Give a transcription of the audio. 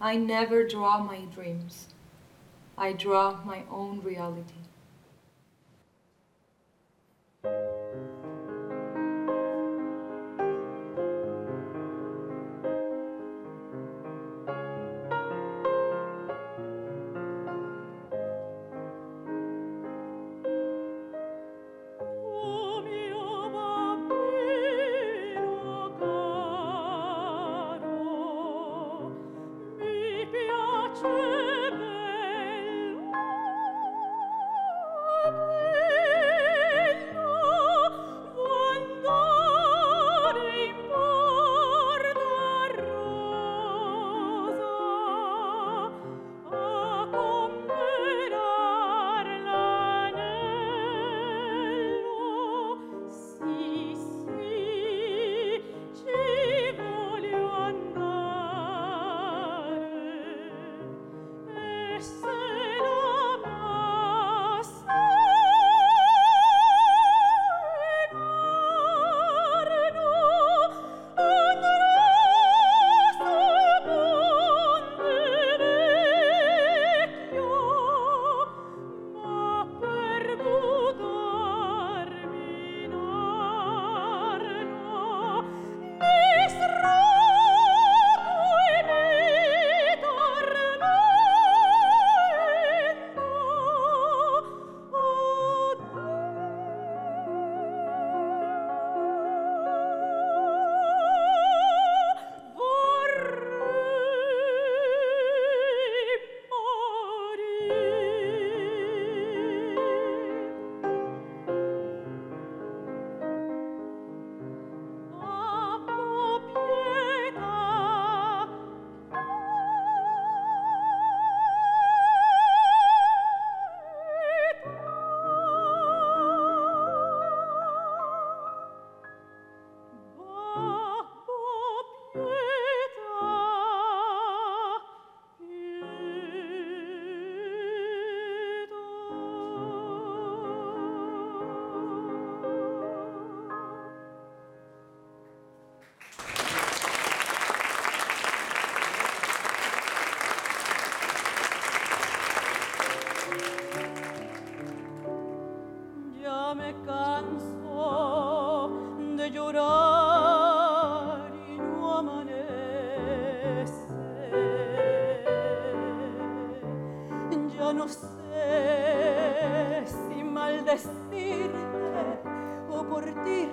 I never draw my dreams. I draw my own reality. canso de llorar y no amanece. Ya no sé si maldecirte o por ti.